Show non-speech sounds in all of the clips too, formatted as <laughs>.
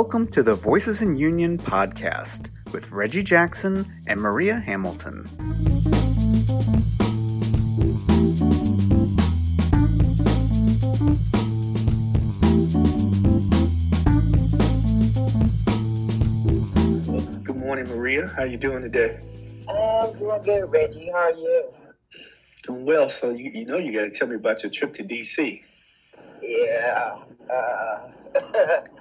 Welcome to the Voices in Union podcast with Reggie Jackson and Maria Hamilton. Good morning, Maria. How are you doing today? I'm doing good, Reggie. How are you? Doing well. So you, you know you got to tell me about your trip to DC. Yeah. Uh, <laughs>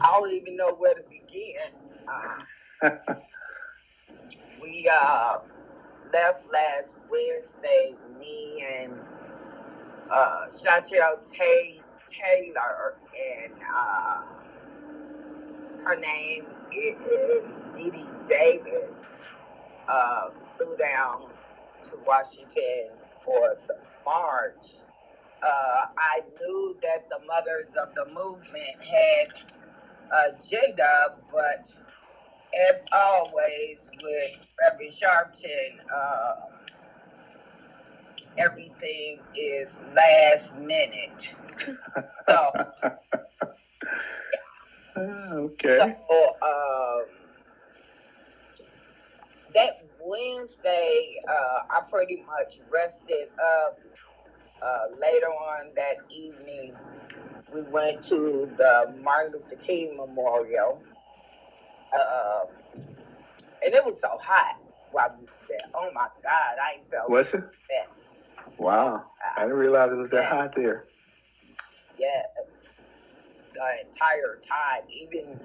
I don't even know where to begin. Uh, we uh, left last Wednesday. Me and uh, Chantel Tay- Taylor and uh, her name is Dee Dee Davis. Uh, flew down to Washington for the march. Uh, I knew that the mothers of the movement had agenda, but as always with Reverend Sharpton, uh, everything is last minute. <laughs> So, <laughs> okay. so um, that Wednesday, uh, I pretty much rested up. Uh, later on that evening, we went to the Martin Luther King Memorial. Uh, and it was so hot while we was there. Oh my God, I ain't felt Was it? that. Wow. I didn't realize it was that hot there. Yes, the entire time, even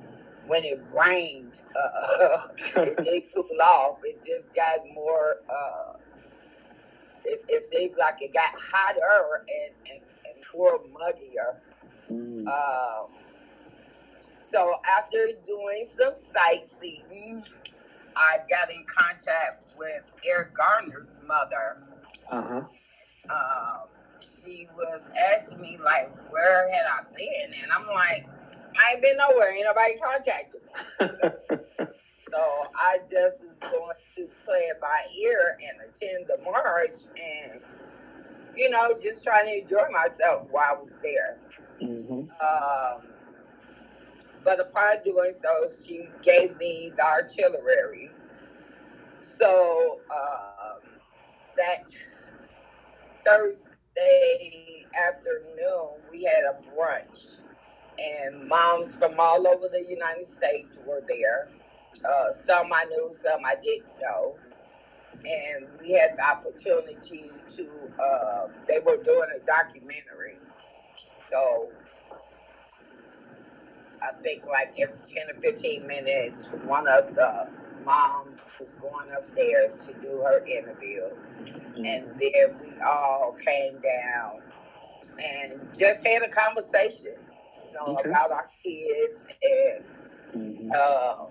when it rained, <laughs> uh, it didn't cool off. It just got more. Uh, it, it seemed like it got hotter and, and, and more muggier. Mm. Um, so after doing some sightseeing, I got in contact with Eric Garner's mother. Uh-huh. Um, she was asking me like, where had I been? And I'm like, I ain't been nowhere. Ain't nobody contacted me. <laughs> So I just was going to play it by ear and attend the march and, you know, just trying to enjoy myself while I was there. Hmm Um, but upon doing so, she gave me the artillery. So um, that Thursday afternoon, we had a brunch, and moms from all over the United States were there. Uh, some I knew, some I didn't know. And we had the opportunity to, uh, they were doing a documentary. So I think like every 10 or 15 minutes, one of the moms was going upstairs to do her interview. And then we all came down and just had a conversation, you know, Okay. about our kids and hmm uh,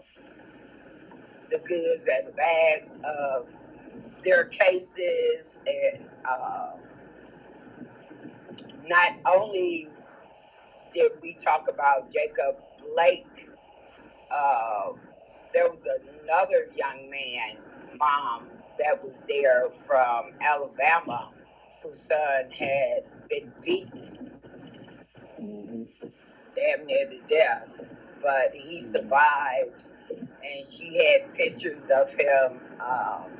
the goods and the bads of their cases. And uh, not only did we talk about Jacob Blake, uh, there was another young man, mom, that was there from Alabama whose son had been beaten damn near to death, but he survived. And she had pictures of him um,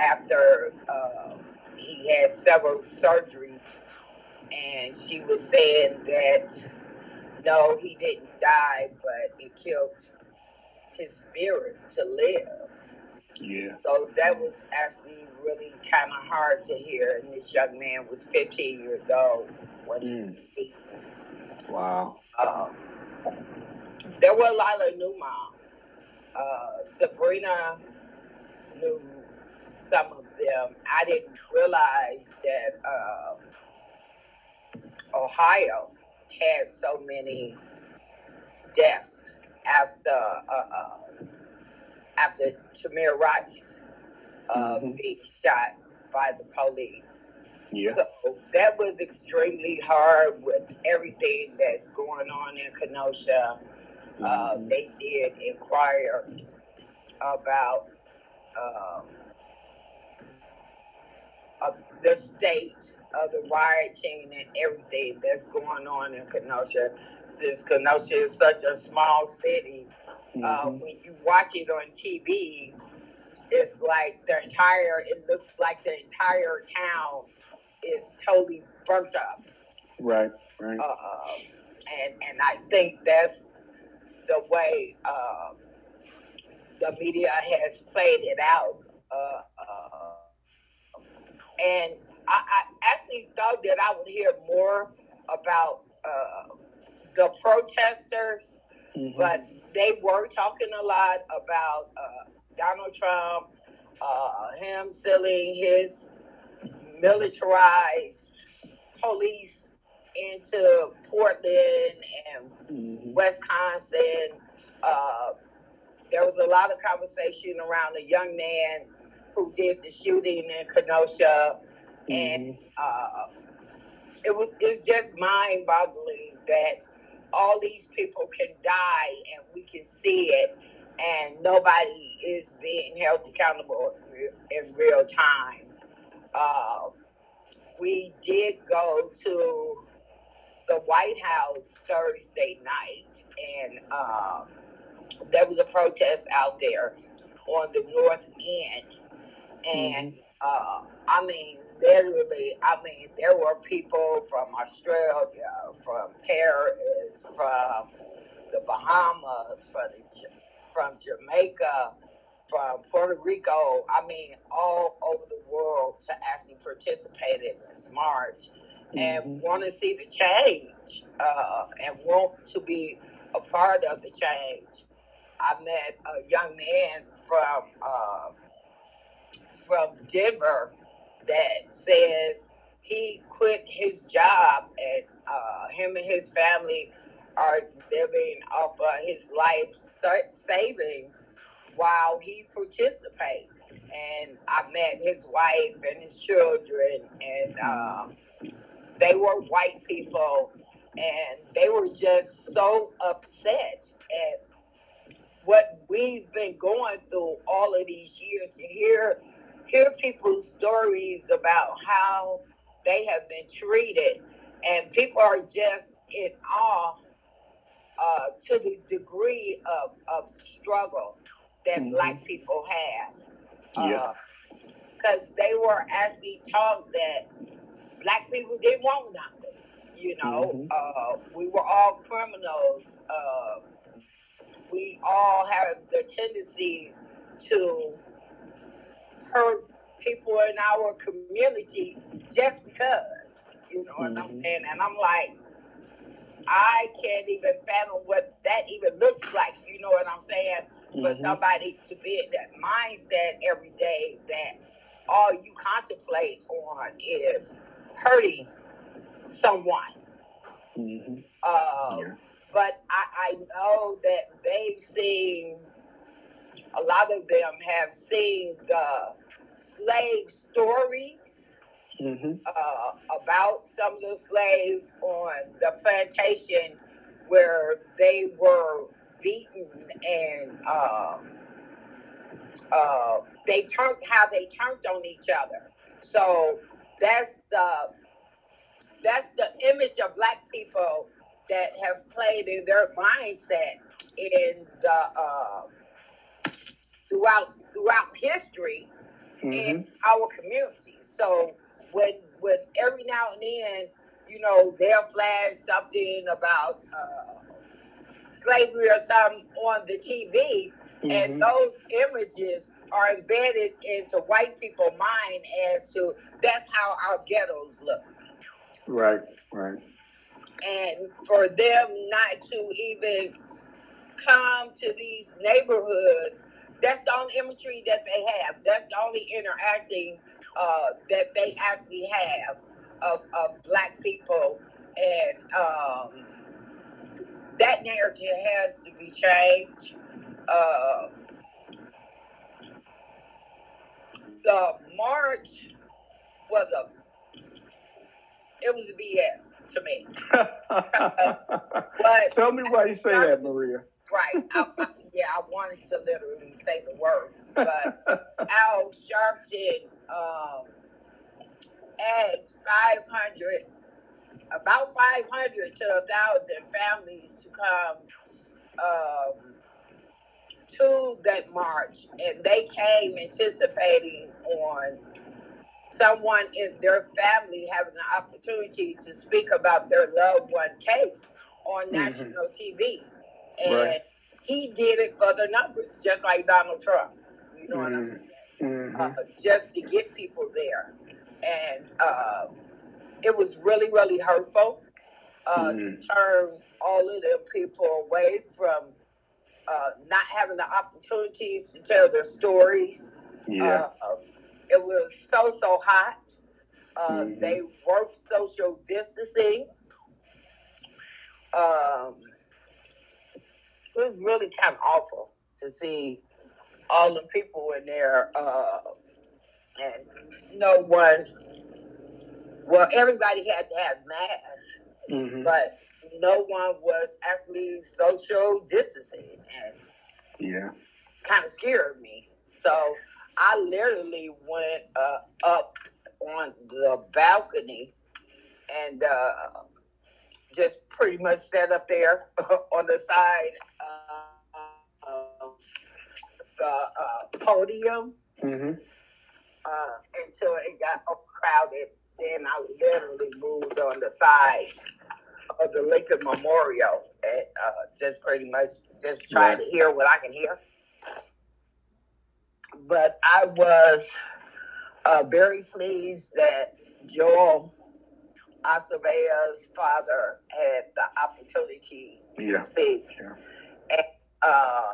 after uh, he had several surgeries. And she was saying that no, he didn't die, but it killed his spirit to live. Yeah. So that was actually really kind of hard to hear. And this young man was 15 years old when he Mm. was. Wow. Um, there were a lot of new moms. Uh, Sabrina knew some of them. I didn't realize that uh, Ohio had so many deaths after uh, uh, after Tamir Rice uh, Mhm. being shot by the police. Yeah. So that was extremely hard with everything that's going on in Kenosha. Uh, Mhm. they did inquire about um, uh, the state of the rioting and everything that's going on in Kenosha. Since Kenosha is such a small city, uh, Mhm. when you watch it on TV, it's like the entire, it looks like the entire town is totally burnt up. Right, right. Uh, and, and I think that's the way uh, the media has played it out. Uh, uh, and I, I actually thought that I would hear more about uh, the protesters, Mhm. but they were talking a lot about uh, Donald Trump, uh, him selling his militarized police into Portland and Mhm. Wisconsin. Uh, there was a lot of conversation around a young man who did the shooting in Kenosha, and Mhm. uh, it was it's just mind boggling that all these people can die and we can see it, and nobody is being held accountable in real- in real time. Uh, we did go to the White House Thursday night, and um, there was a protest out there on the north end, and uh, I mean, literally, I mean, there were people from Australia, from Paris, from the Bahamas, from the, from Jamaica, from Puerto Rico. I mean, all over the world to actually participate in this march and Mhm. want to see the change uh, and want to be a part of the change. I met a young man from uh, from Denver that says he quit his job and uh, him and his family are living off of his life savings while he participates. And I met his wife and his children, and um, they were white people, and they were just so upset at what we've been going through all of these years to hear hear people's stories about how they have been treated, and people are just in awe uh, to the degree of, of struggle that Mhm. black people have. Yeah. Because they were actually taught that black people didn't want nothing. You know, Mhm. uh, we were all criminals. Uh, we all have the tendency to hurt people in our community just because. You know what I'm Mhm. saying? And I'm like, I can't even fathom what that even looks like. You know what I'm saying? For Mhm. somebody to be in that mindset every day that all you contemplate on is hurting someone. Mhm. Uh, Yeah. But I, I know that they've seen, a lot of them have seen the slave stories Mhm. uh, about some of the slaves on the plantation where they were beaten and um, uh, they turned how they turned on each other. So that's the that's the image of black people that have played in their mindset in the uh, throughout throughout history in Mhm. our community. So when when every now and then, you know, they'll flash something about uh, slavery or something on the TV, and Mhm. those images are embedded into white people's mind as to that's how our ghettos look. Right, right. And for them not to even come to these neighborhoods, that's the only imagery that they have. That's the only interacting uh, that they actually have of, of black people. And um, that narrative has to be changed. Uh, the march was a it was a BS to me. <laughs> But Tell me why you say that, Maria. Right, I, I, yeah, I wanted to literally say the words, but Al Sharpton um, asked 500, about 500 to a thousand families to come um, to that march, and they came anticipating on someone in their family having the opportunity to speak about their loved one case on Mhm. national TV. And Right. he did it for the numbers, just like Donald Trump. You know what I'm Mhm. saying? Mhm. uh, just to get people there. And uh, it was really, really hurtful uh, Mhm. to turn all of them people away from uh, not having the opportunities to tell their stories. yeah. Uh, it was so, so hot. Uh, Mhm. They worked social distancing. Um, it was really kind of awful to see all the people in there uh, and no one, well, everybody had to have masks, Mhm. but no one was actually social distancing and yeah. kind of scared me. So I literally went uh, up on the balcony and uh, just pretty much sat up there <laughs> on the side uh, of the uh, podium Mhm. uh, until it got crowded. Then I literally moved on the side of the Lincoln Memorial and uh, just pretty much just trying to hear what I can hear. But I was uh, very pleased that Joel Acevedo's father had the opportunity Yeah. to speak. Yeah. And uh,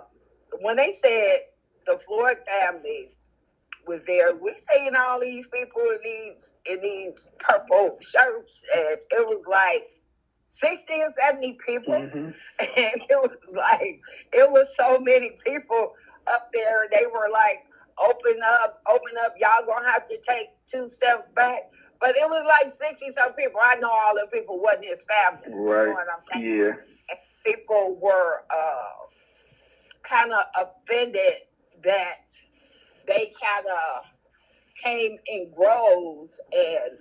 when they said the Floyd family was there, we seen all these people in these in these purple shirts, and it was like sixty or seventy people, Mhm. <laughs> and it was like it was so many people up there. They were like, "Open up, open up! Y'all gonna have to take two steps back." But it was like sixty some people. I know all the people wasn't his family. You know Right. what I'm saying? Yeah. people were uh, kind of offended that they kind of came in groves and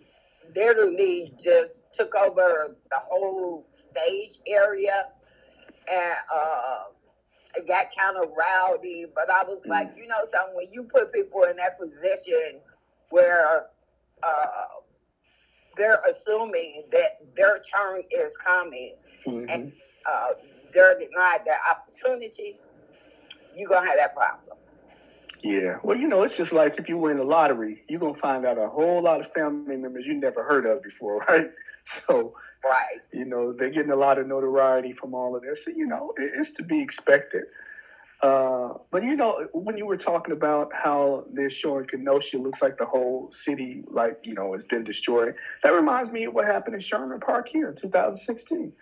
literally just took over the whole stage area and uh, it got kind of rowdy. But I was like, you know something, when you put people in that position where uh, they're assuming that their turn is coming Mhm. uh, they're denied that opportunity, you're gonna have that problem. Yeah. Well, you know, it's just like if you win the lottery, you're gonna find out a whole lot of family members you never heard of before, <laughs> right? So, Right. you know, they're getting a lot of notoriety from all of this. So, You know, it's to be expected. Uh, but you know, when you were talking about how they're showing Kenosha looks like the whole city, like you know, has been destroyed. That reminds me of what happened in Sherman Park here in 2016.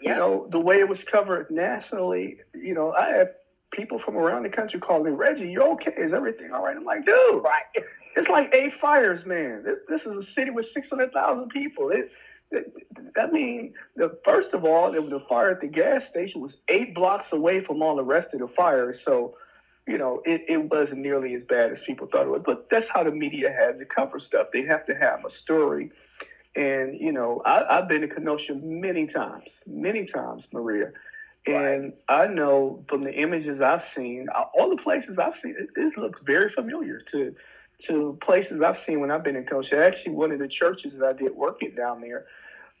Yeah. You know, the way it was covered nationally. You know, I have people from around the country calling me, Reggie, you okay? Is everything all right? I'm like, dude, right. <laughs> it's like eight fires, man. Th- This is a city with 600,000 people. It, I mean, the, first of all, the, fire at the gas station was eight blocks away from all the rest of the fires. So, you know, it, it wasn't nearly as bad as people thought it was. But that's how the media has to cover stuff. They have to have a story. And, you know, I, I've been to Kenosha many times, many times, Maria. And I know from the images I've seen, all the places I've seen, it looks very familiar to to places I've seen when I've been in Kenosha. Actually, one of the churches that I did work at down there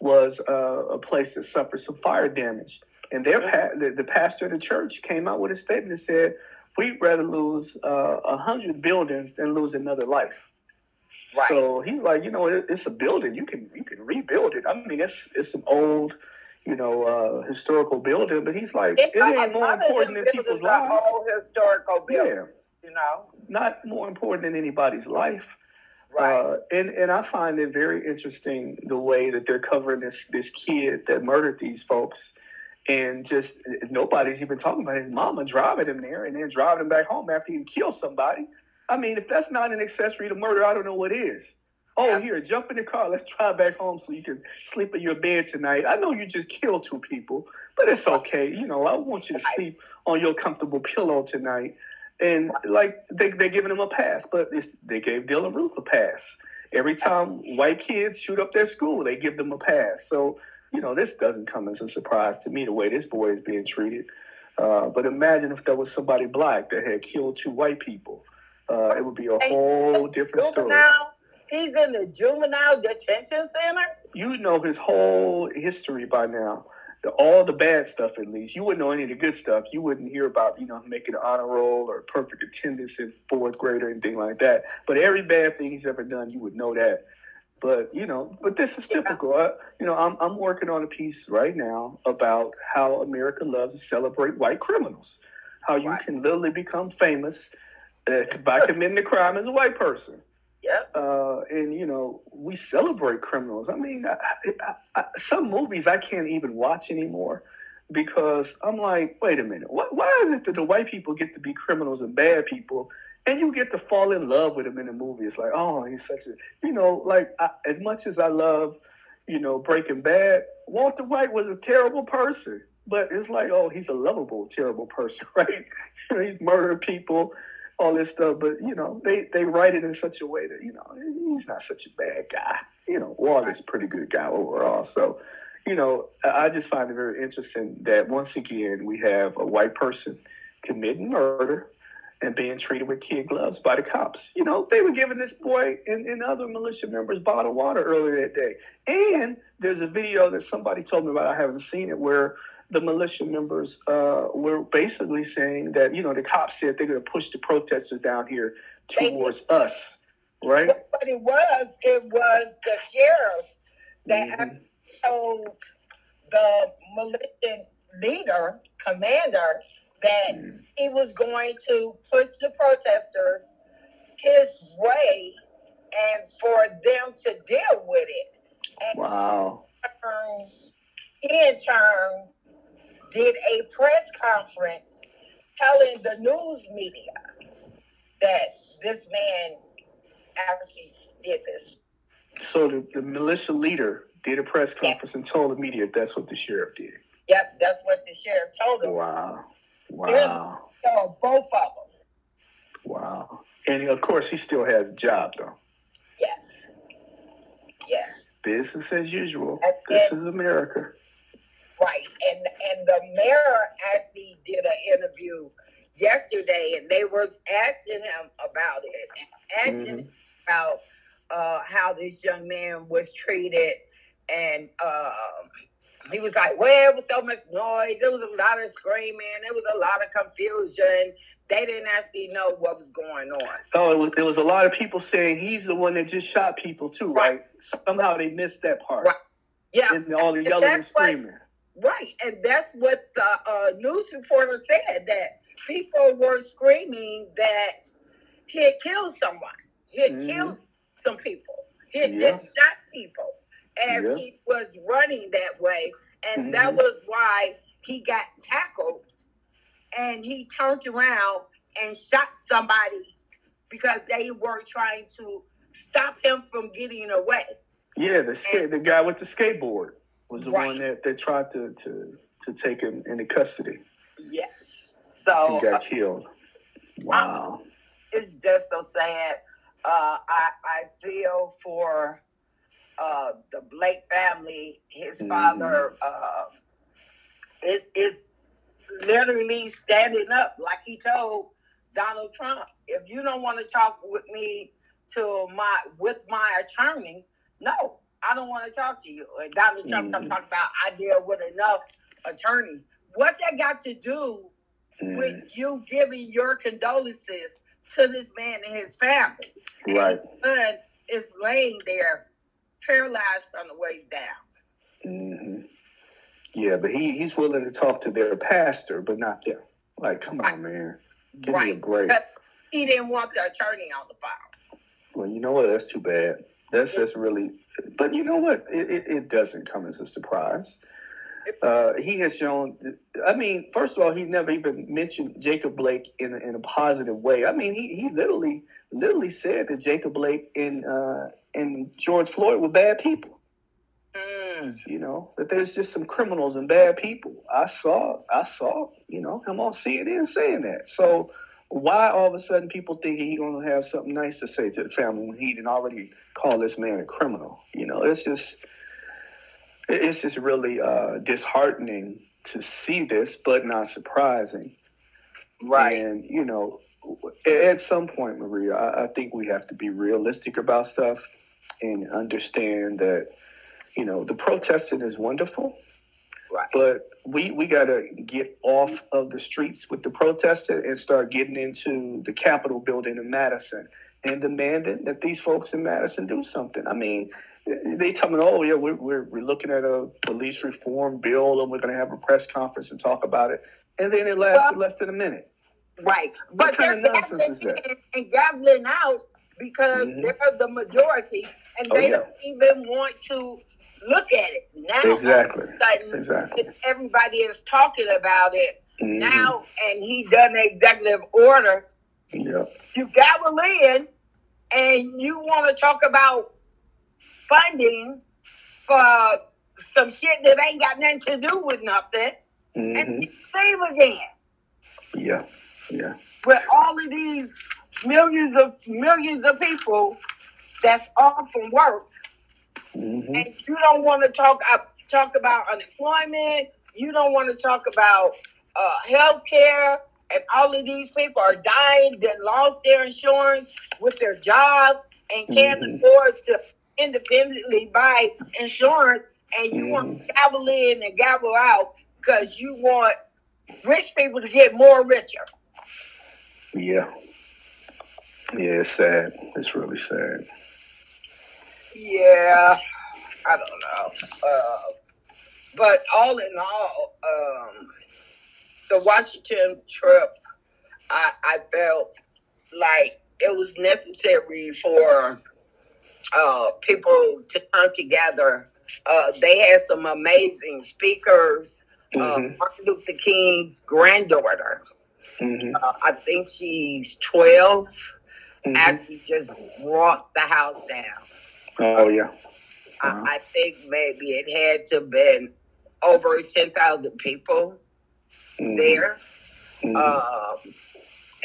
was uh, a place that suffered some fire damage. And their pa- the, the pastor of the church came out with a statement that said, "We'd rather lose uh, a hundred buildings than lose another life." Right. So he's like, you know, it, it's a building. You can you can rebuild it. I mean, it's it's an old, you know, uh, historical building. But he's like, it It's ain't more important than people's lives. Old historical Yeah, buildings, you know. not more important than anybody's life. Right. Uh, and and I find it very interesting the way that they're covering this this kid that murdered these folks, and just nobody's even talking about his mama driving him there and then driving him back home after he killed somebody. I mean, if that's not an accessory to murder, I don't know what is. Oh, Yeah. here, jump in the car. Let's drive back home so you can sleep in your bed tonight. I know you just killed two people, but it's okay. You know, I want you to sleep on your comfortable pillow tonight. And like they they're giving him a pass, but it's, they gave Dylann Roof a pass. every time white kids shoot up their school, they give them a pass. So, you know, this doesn't come as a surprise to me the way this boy is being treated. Uh, but imagine if there was somebody black that had killed two white people. Uh, it would be a whole different story. He's in the juvenile detention center. You know his whole history by now. The, all the bad stuff, at least. You wouldn't know any of the good stuff. You wouldn't hear about, you know, making an honor roll or perfect attendance in fourth grade or anything like that. But every bad thing he's ever done, you would know that. But you know, but this is typical. I, you know, I'm I'm working on a piece right now about how America loves to celebrate white criminals. How you Right. can literally become famous uh, by committing a crime as a white person. Uh, and you know, we celebrate criminals. I mean, I, I, I, some movies I can't even watch anymore because I'm like, wait a minute, why, why is it that the white people get to be criminals and bad people, and you get to fall in love with him in the movie? It's like, oh, he's such a, you know, like as much as I love, you know, Breaking Bad, Walter White was a terrible person, but it's like, oh, he's a lovable, terrible person, <laughs> right? You know, he's murdered people all this stuff, but you know, they they write it in such a way that you know he's not such a bad guy. You know, Walter's a pretty good guy overall. So, you know, I just find it very interesting that once again we have a white person committing murder and being treated with kid gloves by the cops. You know, they were giving this boy and, and other militia members bottled water earlier that day. And there's a video that somebody told me about, I haven't seen it, where the militia members uh, were basically saying that, you know, the cops said they're going to push the protesters down here They- towards us, right? But it was, it was the sheriff that Mhm. told the militant leader, commander, that he was going to push the protesters his way and for them to deal with it. And Wow. he in turn did a press conference telling the news media that this man actually did this. So the, the militia leader did a press conference and told the media that's what the sheriff did. Yep, that's what the sheriff told him. Wow. Wow. So both of them. Wow. And of course, he still has a job, though. Yes. Yes. Business as usual. That's This is America. Right. And and the mayor actually did an interview yesterday and they were asking him about it and asking Mhm. about uh, how this young man was treated and uh, he was like, Well, it was so much noise, there was a lot of screaming, there was a lot of confusion. They didn't actually know what was going on. Oh, it was, there was a lot of people saying he's the one that just shot people, too, right? Somehow they missed that part. Right. Yeah. And all the And yelling and that's what- screaming. Right, and that's what the uh, news reporter said that people were screaming that he had killed someone, he had Mhm. killed some people, he had Yeah. just shot people as Yeah. he was running that way, and that Mhm. was why he got tackled, and he turned around and shot somebody because they were trying to stop him from getting away. Yeah, the skate, the guy with the skateboard was the Right. one that, that tried to, to, to take him into custody. Yes, so He got killed. Wow. it's just so sad. Uh, I I feel for uh, the Blake family. His Mhm. father uh, is is literally standing up, like he told Donald Trump. If you don't want to talk with me to my with my attorney, no, I don't want to talk to you. And Donald Trump mm talking about I deal with enough attorneys. What that got to do Mm, with you giving your condolences to this man and his family. Right. And his son is laying there paralyzed from the waist down. Mm-hmm. Yeah, but he, he's willing to talk to their pastor, but not them. Like, come Right. on, man. Give me a right. break. But he didn't want the attorney on the file. Well, you know what? That's too bad. That's that's really. But you know what? It, it, it doesn't come as a surprise. Uh, he has shown. I mean, first of all, he never even mentioned Jacob Blake in a, in a positive way. I mean, he, he literally literally said that Jacob Blake uh, and George Floyd were bad people. Mm. You know that there's just some criminals and bad people. I saw I saw you know him on CNN saying that. So why all of a sudden people think he gonna have something nice to say to the family when he didn't already call this man a criminal? You know, it's just it's just really uh, disheartening to see this, but not surprising. Right. And you know, at some point, Maria, I, I think we have to be realistic about stuff and understand that you know the protesting is wonderful. Right. But we we got to get off of the streets with the protesting and start getting into the Capitol building in Madison and demanding that these folks in Madison do something. I mean, they tell me, oh yeah, we're, we're, we're looking at a police reform bill and we're going to have a press conference and talk about it, and then it lasts well, less than a minute. Right, but they're gabbling and, and gabbling out because mm-hmm. they're the majority, and oh, they yeah. don't even want to look at it now. Exactly. exactly. Everybody is talking about it mm-hmm. now, and he done the executive order. Yep. You gavel in, and you want to talk about funding for some shit that ain't got nothing to do with nothing, mm-hmm. and leave again. Yeah. Yeah. With all of these millions of millions of people that's off from work Mm-hmm. And you don't want to talk uh, talk about unemployment. You don't want to talk about uh, health care. And all of these people are dying that lost their insurance with their job and can't mm-hmm. afford to independently buy insurance. And you mm-hmm. want to gavel in and gavel out because you want rich people to get more richer. Yeah. Yeah, it's sad. It's really sad. Yeah, I don't know. Uh, but all in all, um, the Washington trip, I, I felt like it was necessary for uh, people to come together. Uh, they had some amazing speakers. Uh, mm-hmm. Martin Luther King's granddaughter, mm-hmm. Uh, I think she's 12, mm-hmm. actually just brought the house down. Oh yeah. Uh-huh. I, I, think maybe it had to have been over ten thousand people mm-hmm. there, mm-hmm. Um,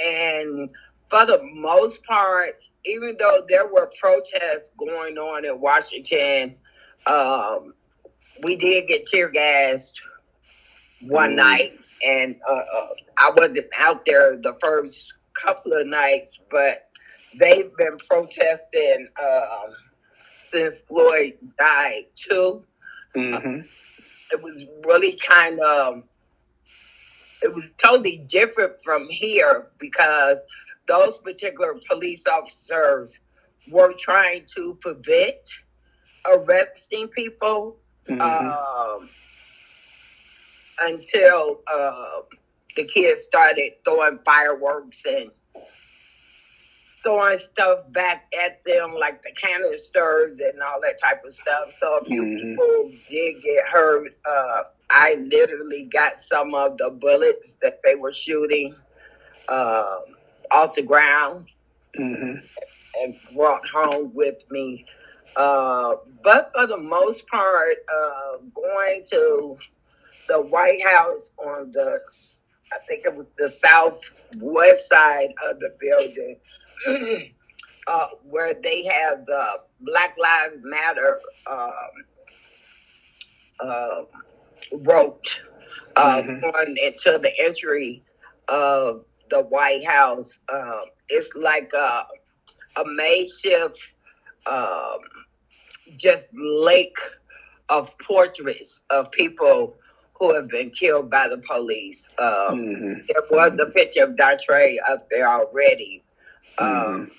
and for the most part, even though there were protests going on in Washington, um, we did get tear gassed one mm-hmm. night, and uh, uh, I wasn't out there the first couple of nights, but they've been protesting. Uh, since Floyd died too. Mm-hmm. it was really kind of it was totally different from here because those particular police officers were trying to prevent arresting people mm-hmm. um, until uh, the kids started throwing fireworks and throwing stuff back at them, like the canisters and all that type of stuff. So a few mm-hmm. people did get hurt. Uh, I literally got some of the bullets that they were shooting uh, off the ground mm-hmm. and brought home with me. Uh, but for the most part, uh, going to the White House on the, I think it was the southwest side of the building, <clears throat> uh, where they have the Black Lives Matter um, uh, wrote uh, mm-hmm. going into the entry of the White House. Um, it's like a, a makeshift, um, just lake of portraits of people who have been killed by the police. Um, mm-hmm. There was a picture of Dontre up there already, um,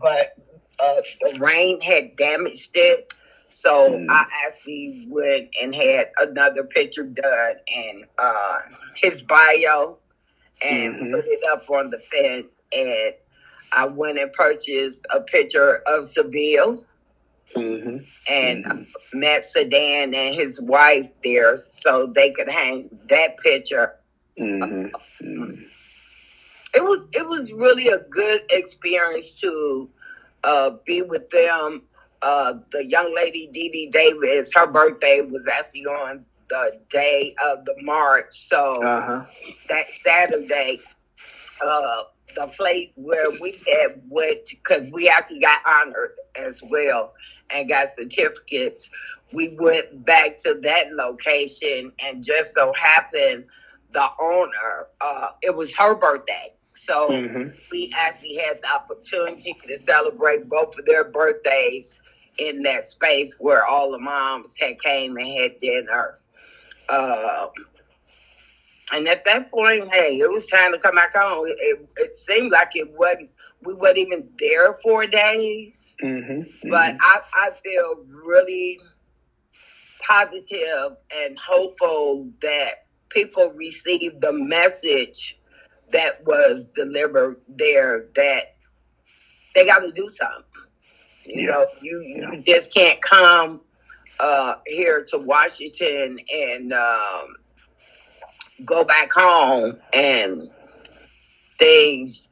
but uh, the rain had damaged it. So mm. I actually went and had another picture done and uh, his bio and mm-hmm. put it up on the fence. And I went and purchased a picture of Sylville mm-hmm. and mm-hmm. met Sedan and his wife there so they could hang that picture. Mm-hmm. It was it was really a good experience to uh, be with them. Uh, the young lady Dee Dee Davis, her birthday was actually on the day of the march, so uh-huh. that Saturday uh, the place where we had went because we actually got honored as well and got certificates. We went back to that location and just so happened the owner, uh, it was her birthday. So mm-hmm. we actually had the opportunity to celebrate both of their birthdays in that space where all the moms had came and had dinner. Uh, and at that point, hey, it was time to come back home. It, it, it seemed like it wasn't. We weren't even there for days, mm-hmm, mm-hmm. but I, I feel really positive and hopeful that people received the message that was delivered there that they got to do something. You yeah. know, you you just can't come uh, here to Washington and um, go back home and things,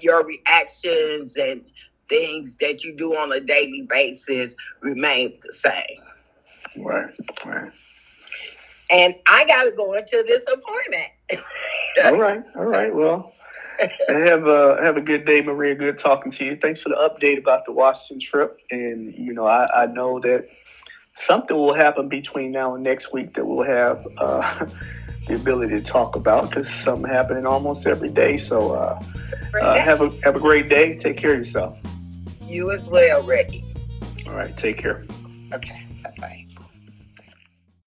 your reactions and things that you do on a daily basis remain the same. Right, right. And I got to go into this appointment. <laughs> all right, all right. Well, have a have a good day, Maria. Good talking to you. Thanks for the update about the Washington trip. And you know, I, I know that something will happen between now and next week that we'll have uh, <laughs> the ability to talk about because something happening almost every day. So uh, uh, have a have a great day. Take care of yourself. You as well, Ricky. All right. Take care. Okay.